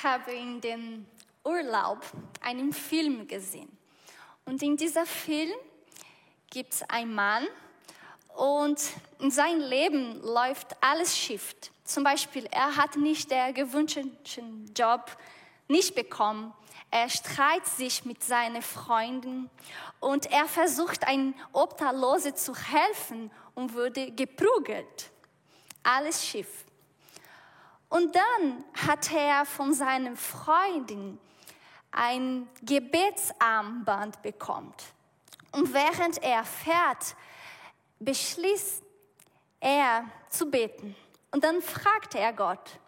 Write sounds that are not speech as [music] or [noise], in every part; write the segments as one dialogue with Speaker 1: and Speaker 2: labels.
Speaker 1: Ich habe in dem Urlaub einen Film gesehen. Und in diesem Film gibt es einen Mann und in seinem Leben läuft alles schief. Zum Beispiel, er hat nicht den gewünschten Job nicht bekommen. Er streitet sich mit seinen Freunden und er versucht, einem Obdachlose zu helfen und wurde geprügelt. Alles schief. Und dann hat er von seinen Freunden ein Gebetsarmband bekommen. Und während er fährt, beschließt er zu beten. Und dann fragt er Gott,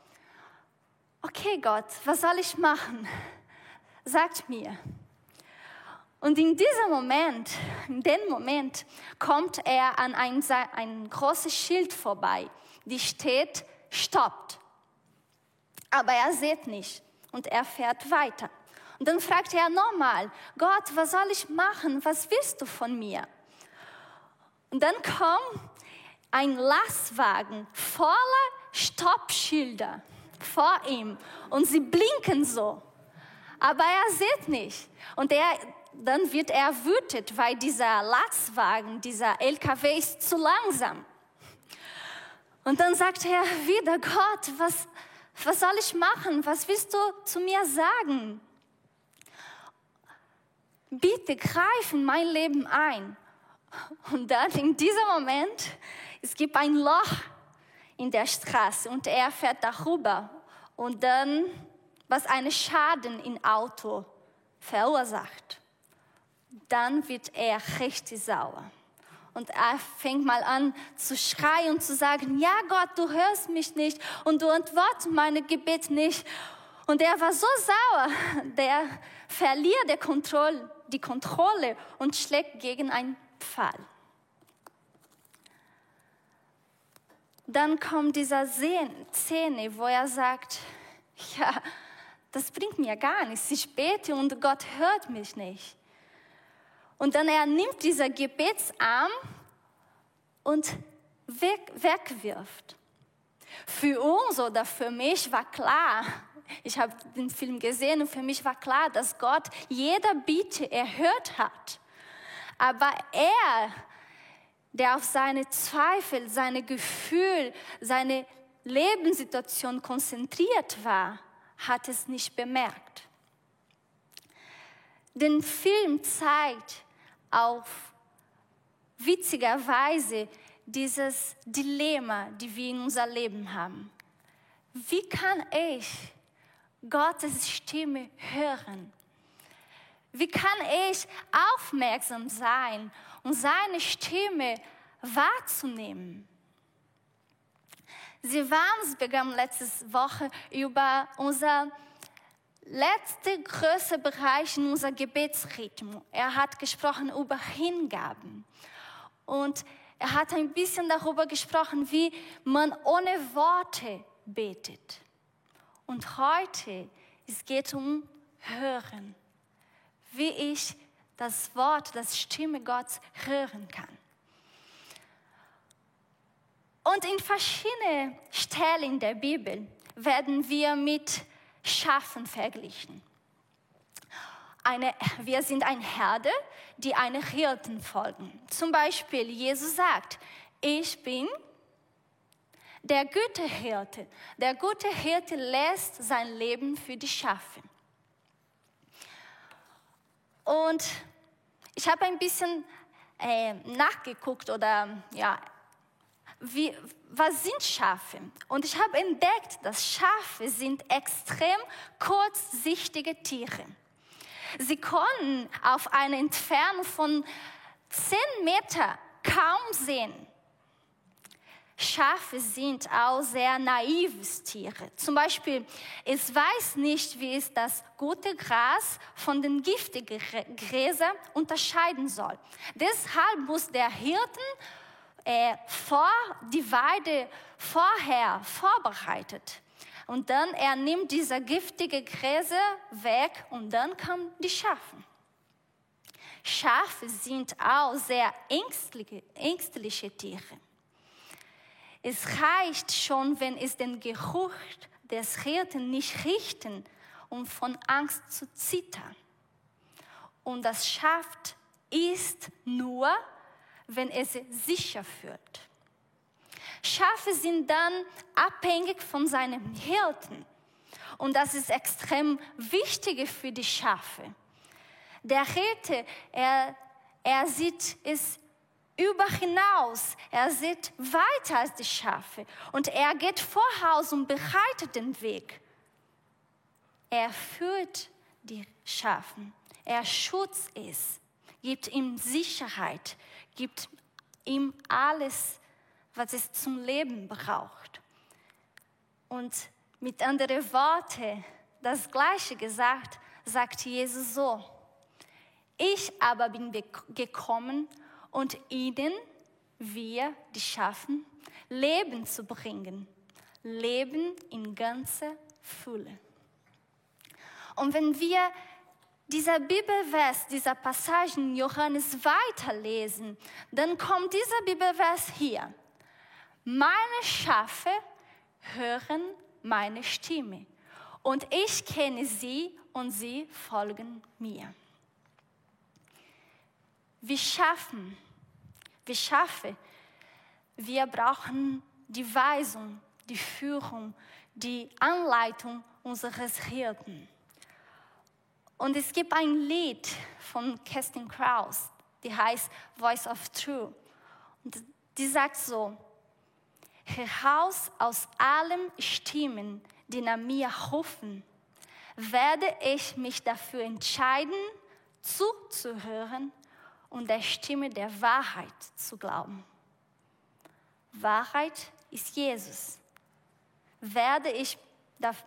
Speaker 1: okay Gott, was soll ich machen? Sagt mir. Und in diesem Moment, in dem Moment, kommt er an ein, ein großes Schild vorbei, die steht, stoppt. Aber er sieht nicht und er fährt weiter. Und dann fragt er nochmal, Gott, was soll ich machen? Was willst du von mir? Und dann kommt ein Lastwagen voller Stoppschilder vor ihm und sie blinken so. Aber er sieht nicht. Und er, dann wird er wütend, weil dieser Lastwagen, dieser LKW ist zu langsam. Und dann sagt er wieder, Gott, was, was soll ich machen? Was willst du zu mir sagen? Bitte greif in mein Leben ein. Und dann in diesem Moment, es gibt ein Loch in der Straße und er fährt darüber. Und dann, was einen Schaden im Auto verursacht, dann wird er richtig sauer. Und er fängt mal an zu schreien und zu sagen, ja Gott, du hörst mich nicht und du antwortest meine Gebet nicht. Und er war so sauer, der verliert die Kontrolle, die Kontrolle und schlägt gegen einen Pfahl. Dann kommt dieser Szene, wo er sagt, ja, das bringt mir gar nichts. Ich bete und Gott hört mich nicht. Und dann er nimmt dieser Gebetsarm und weg, wegwirft. Für uns oder für mich war klar, ich habe den Film gesehen und für mich war klar, dass Gott jeder Bitte erhört hat. Aber er, der auf seine Zweifel, seine Gefühle, seine Lebenssituation konzentriert war, hat es nicht bemerkt. Den Film zeigt auf witziger Weise dieses Dilemma, die wir in unser Leben haben. Wie kann ich Gottes Stimme hören? Wie kann ich aufmerksam sein und seine Stimme wahrzunehmen? Sie waren, wir haben letzte Woche über unser letzter größter Bereich in unser Gebetsrhythmus. Er hat gesprochen über Hingaben. Und er hat ein bisschen darüber gesprochen, wie man ohne Worte betet. Und heute, es geht um Hören. Wie ich das Wort, das Stimme Gottes hören kann. Und in verschiedenen Stellen der Bibel werden wir mit Schafen verglichen. Eine, wir sind ein Herde, die eine Hirten folgen. Zum Beispiel, Jesus sagt, ich bin der gute Hirte. Der gute Hirte lässt sein Leben für die Schafe. Und ich habe ein bisschen äh, nachgeguckt oder ja, wie, was sind Schafe? Und ich habe entdeckt, dass Schafe sind extrem kurzsichtige Tiere. Sie können auf eine Entfernung von 10 Meter kaum sehen. Schafe sind auch sehr naives Tiere. Zum Beispiel, es weiß nicht, wie es das gute Gras von den giftigen Gräsern unterscheiden soll. Deshalb muss der Hirten äh, vor die Weide vorher vorbereitet. Und dann er nimmt diese giftige Gräser weg und dann kommen die Schafe. Schafe sind auch sehr ängstliche, ängstliche Tiere. Es reicht schon, wenn es den Geruch des Hirten nicht riechen, und von Angst zu zittern. Und das schafft ist nur, wenn es sich sicher fühlt. Schafe sind dann abhängig von seinem Hirten. Und das ist extrem wichtig für die Schafe. Der Hirte, er, er sieht es über hinaus. Er sieht weiter als die Schafe. Und er geht voraus und bereitet den Weg. Er führt die Schafen. Er schützt es, gibt ihm Sicherheit, gibt ihm alles, was es zum Leben braucht. Und mit anderen Worten, das Gleiche gesagt, sagt Jesus so, ich aber bin gekommen, und ihnen, wir, die Schafen, Leben zu bringen. Leben in ganzer Fülle. Und wenn wir dieser Bibelvers, dieser Passage in Johannes weiterlesen, dann kommt dieser Bibelvers hier. Meine Schafe hören meine Stimme und ich kenne sie und sie folgen mir. Wir schaffen, wir schaffen, wir brauchen die Weisung, die Führung, die Anleitung unseres Hirten. Und es gibt ein Lied von Kerstin Kraus, die heißt Voice of True. Und die sagt so, heraus aus allen Stimmen, die nach mir rufen, werde ich mich dafür entscheiden, zuzuhören und der Stimme der Wahrheit zu glauben. Wahrheit ist Jesus. Werde ich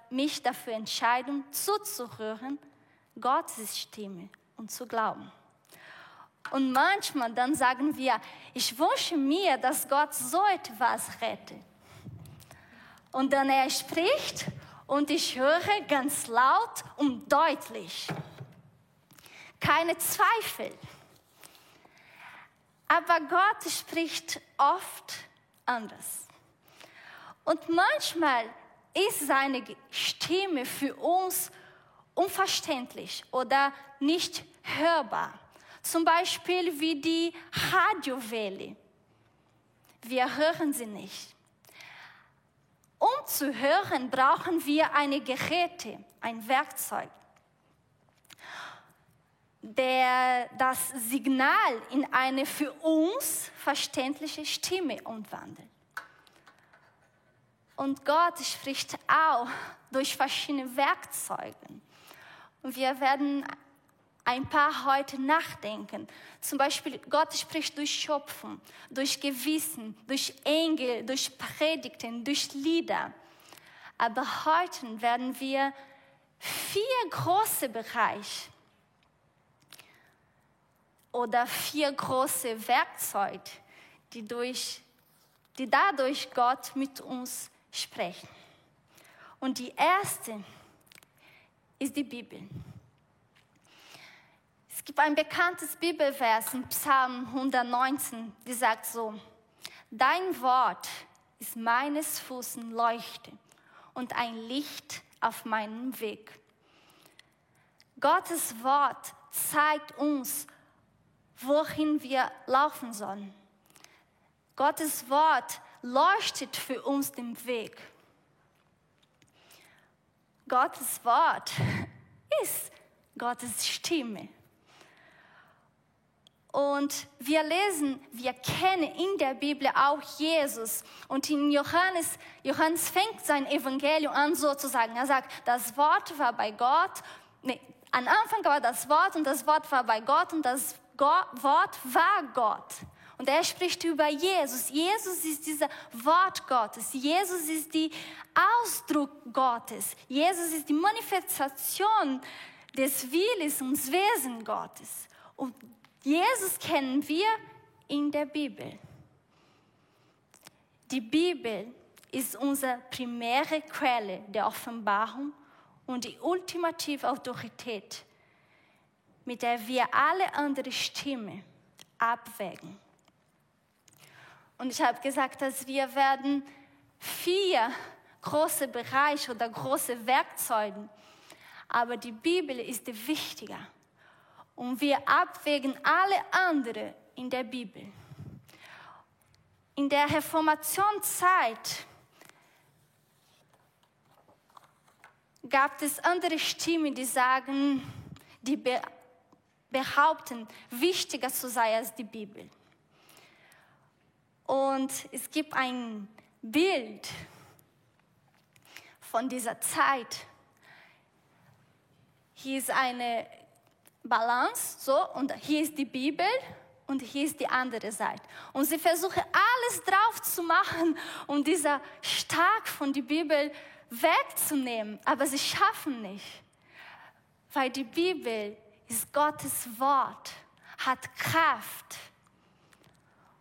Speaker 1: mich dafür entscheiden, zuzuhören, Gottes Stimme und zu glauben. Und manchmal dann sagen wir, ich wünsche mir, dass Gott so etwas rette. Und dann er spricht und ich höre ganz laut und deutlich. Keine Zweifel. Aber Gott spricht oft anders. Und manchmal ist seine Stimme für uns unverständlich oder nicht hörbar. Zum Beispiel wie die Radiowelle. Wir hören sie nicht. Um zu hören, brauchen wir eine Geräte, ein Werkzeug, der das Signal in eine für uns verständliche Stimme umwandelt. Und Gott spricht auch durch verschiedene Werkzeuge. Und wir werden ein paar heute nachdenken. Zum Beispiel, Gott spricht durch Schöpfung, durch Gewissen, durch Engel, durch Predigten, durch Lieder. Aber heute werden wir vier große Bereiche oder vier große Werkzeuge, die, durch, die dadurch Gott mit uns sprechen. Und die erste ist die Bibel. Es gibt ein bekanntes Bibelvers in Psalm 119, die sagt so, Dein Wort ist meines Fußen Leuchte und ein Licht auf meinem Weg. Gottes Wort zeigt uns, wohin wir laufen sollen. Gottes Wort leuchtet für uns den Weg. Gottes Wort ist Gottes Stimme. Und wir lesen, wir kennen in der Bibel auch Jesus. Und in Johannes, Johannes fängt sein Evangelium an so zu sagen. Er sagt, das Wort war bei Gott. Nee, am Anfang war das Wort und das Wort war bei Gott und das Wort war Gott. Und er spricht über Jesus. Jesus ist dieser Wort Gottes. Jesus ist die Ausdruck Gottes. Jesus ist die Manifestation des Willens und Wesen Gottes. Und Jesus kennen wir in der Bibel. Die Bibel ist unsere primäre Quelle der Offenbarung und die ultimative Autorität, mit der wir alle andere Stimmen abwägen. Und ich habe gesagt, dass wir werden vier große Bereiche oder große Werkzeuge aber die Bibel ist wichtiger. Und wir abwägen alle anderen in der Bibel. In der Reformationszeit gab es andere Stimmen, die sagen, die behaupten, wichtiger zu sein als die Bibel. Und es gibt ein Bild von dieser Zeit. Hier ist eine Balance, so, und hier ist die Bibel und hier ist die andere Seite. Und sie versuchen alles drauf zu machen, um dieser Stark von der Bibel wegzunehmen, aber sie schaffen nicht, weil die Bibel ist Gottes Wort, hat Kraft.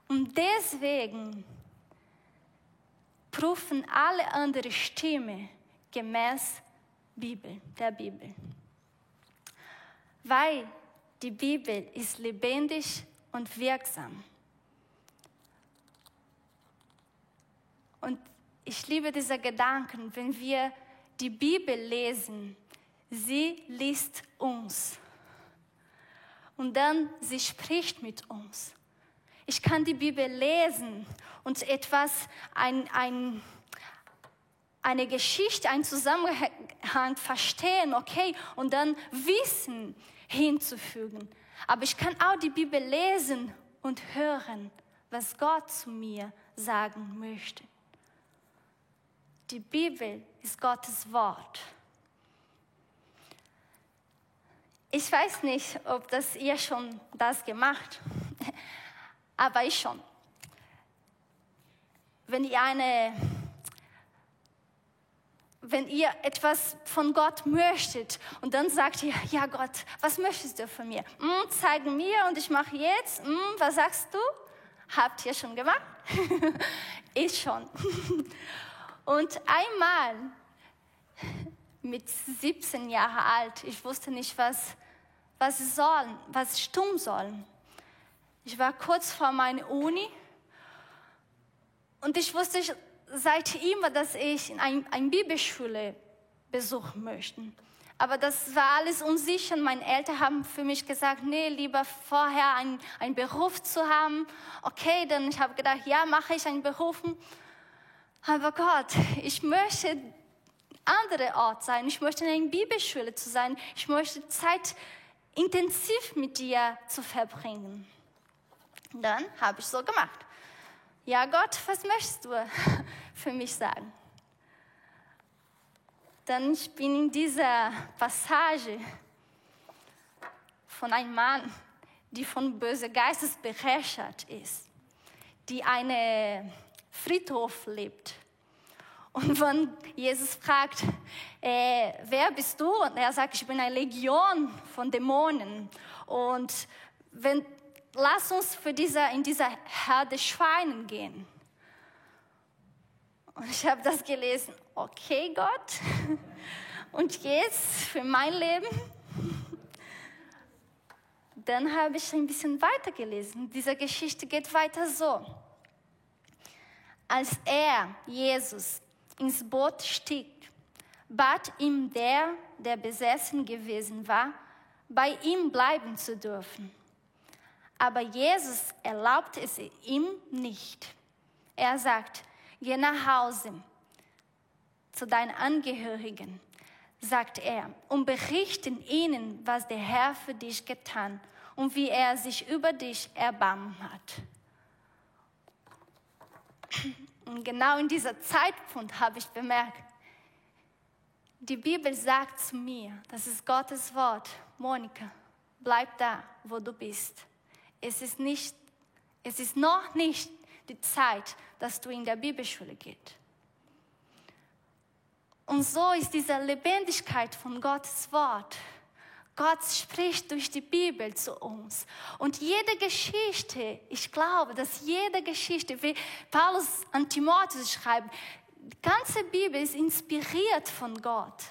Speaker 1: Und deswegen prüfen alle anderen Stimmen gemäß Bibel, der Bibel. Weil die Bibel ist lebendig und wirksam. Und ich liebe diese Gedanken, wenn wir die Bibel lesen, sie liest uns. Und dann sie spricht mit uns. Ich kann die Bibel lesen und etwas, ein, ein, eine Geschichte, einen Zusammenhang verstehen, okay, und dann Wissen hinzufügen. Aber ich kann auch die Bibel lesen und hören, was Gott zu mir sagen möchte. Die Bibel ist Gottes Wort. Ich weiß nicht, ob das ihr schon das gemacht, aber ich schon. Wenn ihr eine, wenn ihr etwas von Gott möchtet und dann sagt ihr, ja Gott, was möchtest du von mir? Hm, zeig mir und ich mache jetzt. Hm, was sagst du? Habt ihr schon gemacht? [laughs] ich schon. [laughs] Und einmal mit 17 Jahren alt, ich wusste nicht, was, was ich soll, was ich tun soll. Ich war kurz vor meiner Uni und ich wusste seit immer, dass ich eine ein Bibelschule besuchen möchte. Aber das war alles unsicher. Meine Eltern haben für mich gesagt, nee, lieber vorher einen Beruf zu haben. Okay, dann ich habe gedacht, ja, mache ich einen Beruf. Aber Gott, ich möchte andere Ort sein. Ich möchte in einer Bibelschule zu sein. Ich möchte Zeit intensiv mit dir zu verbringen. Dann habe ich so gemacht. Ja, Gott, was möchtest du [laughs] für mich sagen? Dann ich bin in dieser Passage von einem Mann, die von bösen Geistes beherrscht ist, die eine Friedhof lebt. Und wenn Jesus fragt, äh, wer bist du? Und er sagt, ich bin eine Legion von Dämonen. Und wenn, lass uns für diese, in dieser Herde Schweinen gehen. Und ich habe das gelesen. Okay, Gott. Und jetzt für mein Leben. Dann habe ich ein bisschen weitergelesen. Diese Geschichte geht weiter so. Als er, Jesus, ins Boot stieg, bat ihm der, der besessen gewesen war, bei ihm bleiben zu dürfen. Aber Jesus erlaubt es ihm nicht. Er sagt, geh nach Hause zu deinen Angehörigen, sagt er, und berichten ihnen, was der Herr für dich getan und wie er sich über dich erbarmt hat. Und genau in dieser Zeitpunkt habe ich bemerkt, die Bibel sagt zu mir, das ist Gottes Wort, Monika, bleib da, wo du bist. Es ist, nicht, es ist noch nicht die Zeit, dass du in der Bibelschule gehst. Und so ist diese Lebendigkeit von Gottes Wort Gott spricht durch die Bibel zu uns. Und jede Geschichte, ich glaube, dass jede Geschichte, wie Paulus an Timotheus schreibt, die ganze Bibel ist inspiriert von Gott.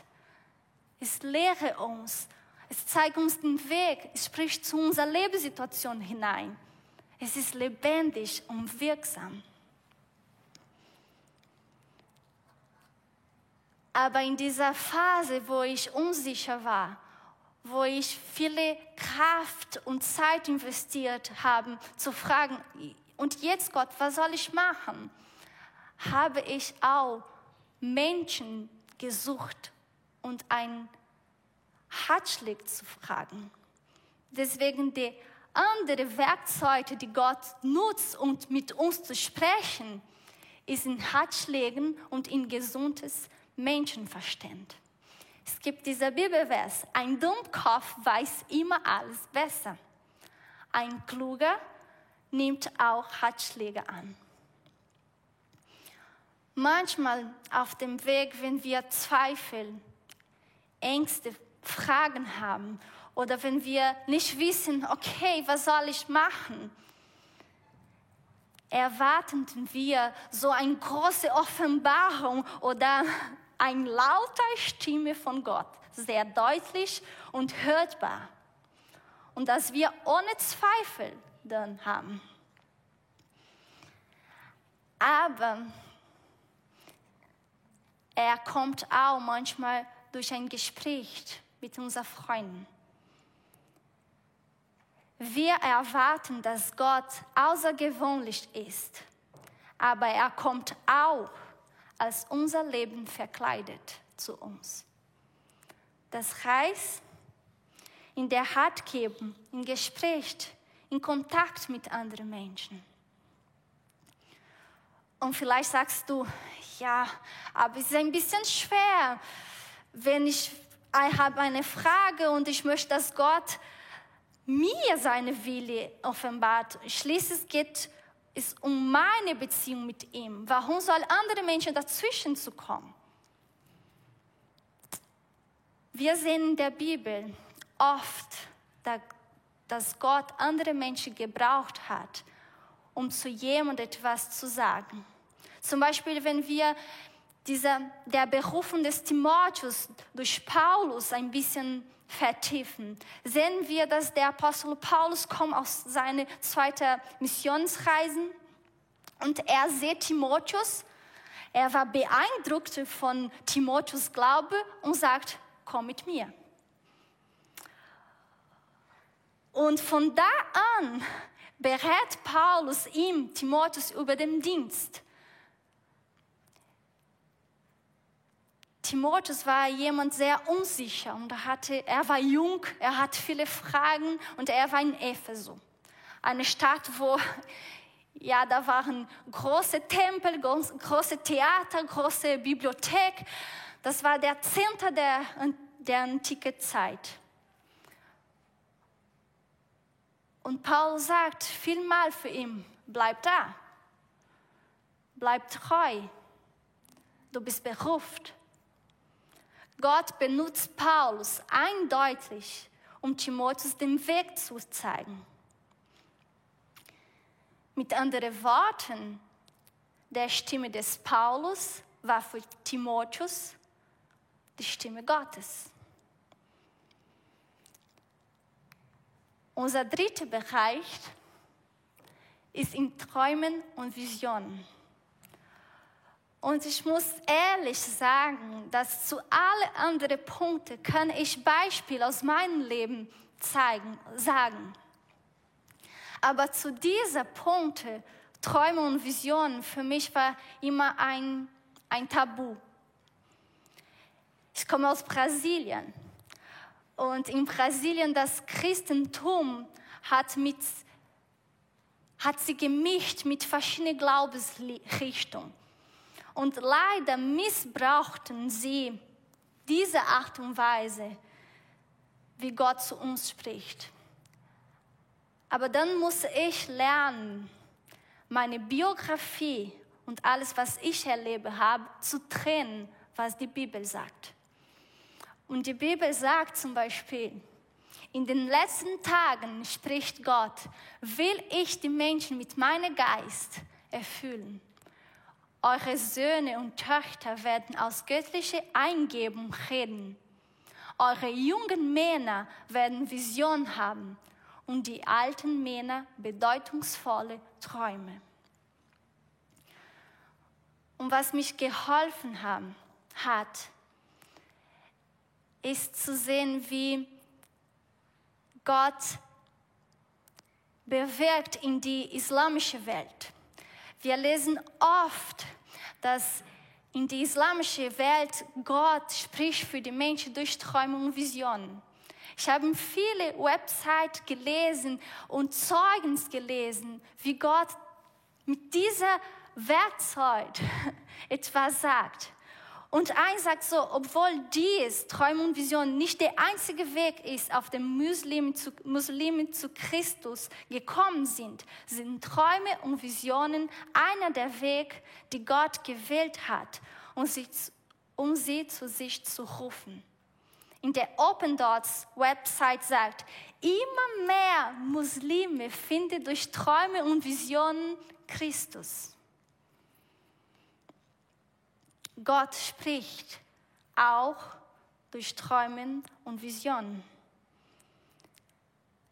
Speaker 1: Es lehre uns, es zeigt uns den Weg, es spricht zu unserer Lebenssituation hinein. Es ist lebendig und wirksam. Aber in dieser Phase, wo ich unsicher war, wo ich viele Kraft und Zeit investiert habe, zu fragen, und jetzt Gott, was soll ich machen? Habe ich auch Menschen gesucht und einen Ratschlag zu fragen. Deswegen die andere Werkzeuge, die Gott nutzt, um mit uns zu sprechen, ist in Ratschlägen und in gesundes Menschenverstand. Es gibt dieser Bibelvers, ein Dummkopf weiß immer alles besser. Ein Kluger nimmt auch Ratschläge an. Manchmal auf dem Weg, wenn wir Zweifel, Ängste, Fragen haben oder wenn wir nicht wissen, okay, was soll ich machen, erwarten wir so eine große Offenbarung oder eine laute Stimme von Gott, sehr deutlich und hörbar. Und dass wir ohne Zweifel dann haben. Aber er kommt auch manchmal durch ein Gespräch mit unseren Freunden. Wir erwarten, dass Gott außergewöhnlich ist, aber er kommt auch als unser Leben verkleidet zu uns. Das heißt, in der geben, im Gespräch, in Kontakt mit anderen Menschen. Und vielleicht sagst du, ja, aber es ist ein bisschen schwer, wenn ich, ich habe eine Frage und ich möchte, dass Gott mir seine Wille offenbart. Schließlich geht es um meine Beziehung mit ihm. Warum soll andere Menschen dazwischen zu kommen? Wir sehen in der Bibel oft, dass Gott andere Menschen gebraucht hat, um zu jemandem etwas zu sagen. Zum Beispiel, wenn wir dieser, der Berufung des Timotheus durch Paulus ein bisschen vertiefen, sehen wir, dass der Apostel Paulus kommt aus seinen zweiten Missionsreisen und er sieht Timotheus. Er war beeindruckt von Timotheus Glaube und sagt, komm mit mir. Und von da an berät Paulus ihm, Timotheus, über den Dienst. Timotheus war jemand sehr unsicher und er, hatte, er war jung, er hat viele Fragen und er war in Ephesus. Eine Stadt, wo, ja, da waren große Tempel, große Theater, große Bibliothek. Das war der Zentrum der, der antiken Zeit. Und Paul sagt vielmal für ihn, bleib da, bleib treu, du bist berufen. Gott benutzt Paulus eindeutig, um Timotheus den Weg zu zeigen. Mit anderen Worten, der Stimme des Paulus war für Timotheus die Stimme Gottes. Unser dritter Bereich ist in Träumen und Visionen. Und ich muss ehrlich sagen, dass zu allen anderen Punkten kann ich Beispiele aus meinem Leben zeigen, sagen. Aber zu diesen Punkten, Träume und Visionen, für mich war immer ein, ein Tabu. Ich komme aus Brasilien. Und in Brasilien das Christentum hat, mit, hat sie gemischt mit verschiedenen Glaubensrichtungen. Und leider missbrauchten sie diese Art und Weise, wie Gott zu uns spricht. Aber dann muss ich lernen, meine Biografie und alles, was ich erlebe habe, zu trennen, was die Bibel sagt. Und die Bibel sagt zum Beispiel, in den letzten Tagen spricht Gott, will ich die Menschen mit meinem Geist erfüllen. Eure Söhne und Töchter werden aus göttlicher Eingebung reden. Eure jungen Männer werden Vision haben und die alten Männer bedeutungsvolle Träume. Und was mich geholfen haben, hat, ist zu sehen, wie Gott bewirkt in die islamische Welt. Wir lesen oft, dass in die islamische Welt Gott spricht für die Menschen durch Träume und Visionen. Ich habe viele Websites gelesen und Zeugens gelesen, wie Gott mit dieser Werkzeug [laughs] etwas sagt. Und eins sagt so, obwohl dies, Träume und Visionen, nicht der einzige Weg ist, auf dem Muslimen zu, Muslimen zu Christus gekommen sind, sind Träume und Visionen einer der Wege, die Gott gewählt hat, um sie, um sie zu sich zu rufen. In der Open Dots Website sagt, immer mehr Muslime finden durch Träume und Visionen Christus. Gott spricht auch durch Träumen und Visionen.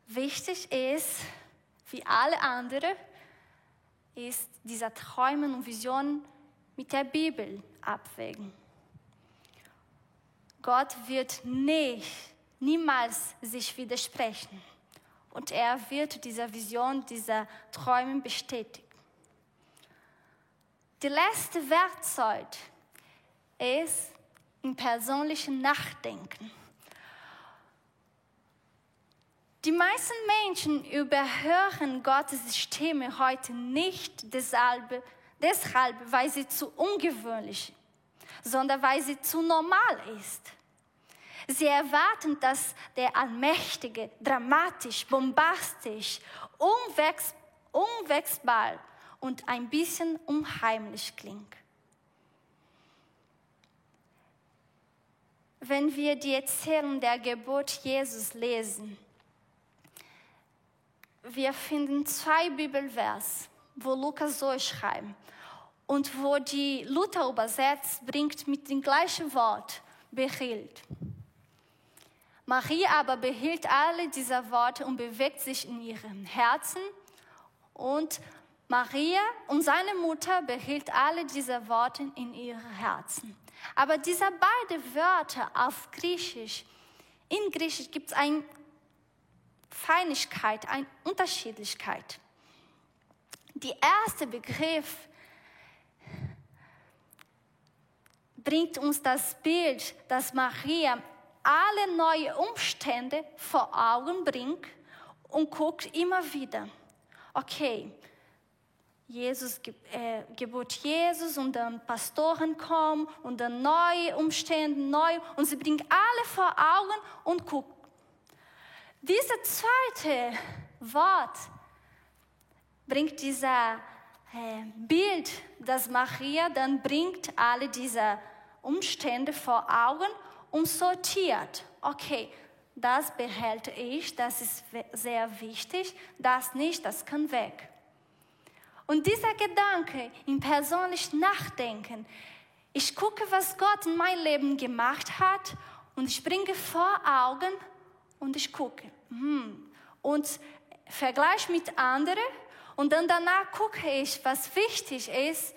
Speaker 1: Wichtig ist, wie alle anderen, ist dieser Träumen und Visionen mit der Bibel abwägen. Gott wird nicht, niemals sich widersprechen. Und er wird dieser Vision, dieser Träumen bestätigen. Die letzte Werkzeug, ist im persönlichen Nachdenken. Die meisten Menschen überhören Gottes Stimme heute nicht deshalb, deshalb, weil sie zu ungewöhnlich, sondern weil sie zu normal ist. Sie erwarten, dass der Allmächtige dramatisch, bombastisch, unwechselbar und ein bisschen unheimlich klingt. Wenn wir die Erzählung der Geburt Jesus lesen, wir finden zwei Bibelvers, wo Lukas so schreibt und wo die Luther übersetzt bringt mit dem gleichen Wort behielt. Maria aber behielt alle diese Worte und bewegt sich in ihrem Herzen und Maria und seine Mutter behielt alle diese Worte in ihrem Herzen. Aber diese beiden Wörter auf Griechisch, in Griechisch gibt es eine Feinigkeit, eine Unterschiedlichkeit. Der erste Begriff bringt uns das Bild, dass Maria alle neue Umstände vor Augen bringt und guckt immer wieder. Okay, Jesus, äh, Geburt Jesus und dann Pastoren kommen und dann neue Umstände, neu und sie bringen alle vor Augen und gucken. Dieses zweite Wort bringt dieser äh, Bild, dass Maria dann bringt alle diese Umstände vor Augen und sortiert. Okay, das behält ich, das ist sehr wichtig, das nicht, das kann weg. Und dieser Gedanke im persönlichen Nachdenken, ich gucke, was Gott in mein Leben gemacht hat und ich bringe vor Augen und ich gucke. Hm. Und vergleiche mit anderen und dann danach gucke ich, was wichtig ist,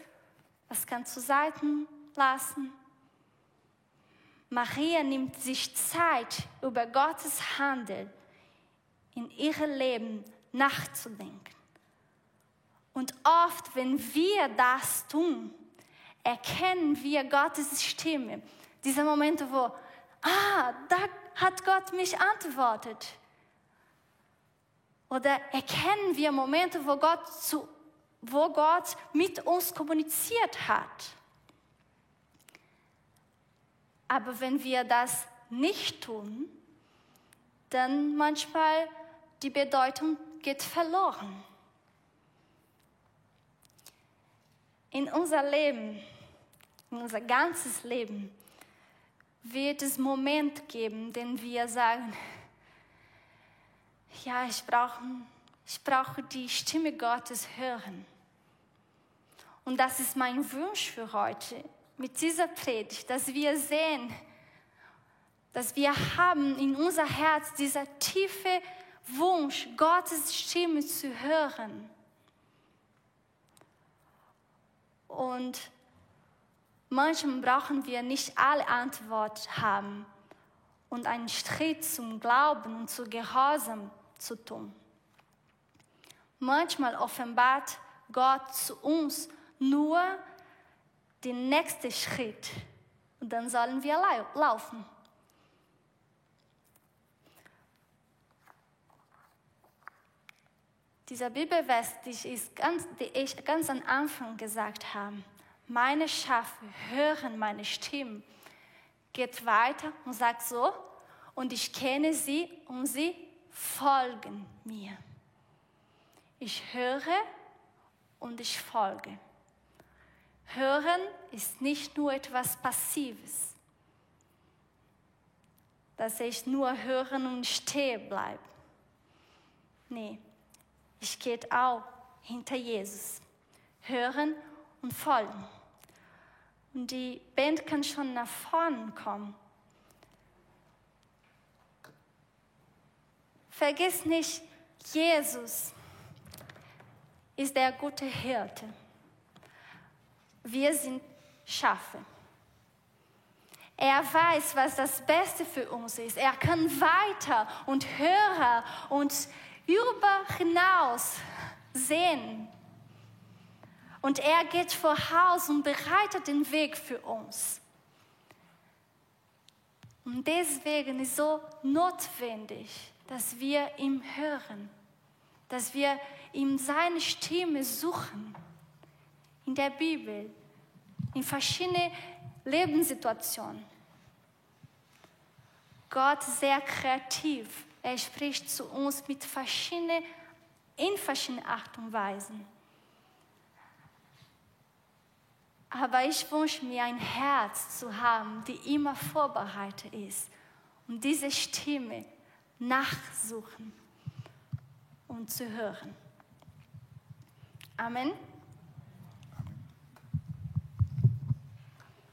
Speaker 1: was kann zu Seiten lassen. Maria nimmt sich Zeit, über Gottes Handel in ihrem Leben nachzudenken. Und oft, wenn wir das tun, erkennen wir Gottes Stimme. Diese Momente, wo, ah, da hat Gott mich antwortet. Oder erkennen wir Momente, wo Gott, zu, wo Gott mit uns kommuniziert hat. Aber wenn wir das nicht tun, dann manchmal die Bedeutung geht verloren. In unser Leben, in unser ganzes Leben, wird es Moment geben, den wir sagen, ja, ich brauche, ich brauche die Stimme Gottes hören. Und das ist mein Wunsch für heute mit dieser Predigt, dass wir sehen, dass wir haben in unser Herz dieser tiefe Wunsch, Gottes Stimme zu hören. Und manchmal brauchen wir nicht alle Antwort haben. und einen Schritt zum Glauben und zu Gehorsam zu tun. Manchmal offenbart Gott zu uns nur den nächsten Schritt und dann sollen wir laufen. Dieser Bibelvers, die ich, ganz, die ich ganz am Anfang gesagt habe, meine Schafe hören meine Stimme, geht weiter und sagt so, und ich kenne sie und sie folgen mir. Ich höre und ich folge. Hören ist nicht nur etwas Passives, dass ich nur hören und stehen bleibe. Nee, ich gehe auch hinter Jesus. Hören und folgen. Und die Band kann schon nach vorne kommen. Vergiss nicht, Jesus ist der gute Hirte. Wir sind Schafe. Er weiß, was das Beste für uns ist. Er kann weiter und höher und über hinaus sehen. Und er geht voraus und bereitet den Weg für uns. Und deswegen ist so notwendig, dass wir ihm hören, dass wir ihm seine Stimme suchen. In der Bibel, in verschiedenen Lebenssituationen. Gott sehr kreativ er spricht zu uns mit verschiedenen, in verschiedenen Art und Weisen. Aber ich wünsche mir ein Herz zu haben, die immer vorbereitet ist, um diese Stimme nachzusuchen und zu hören. Amen.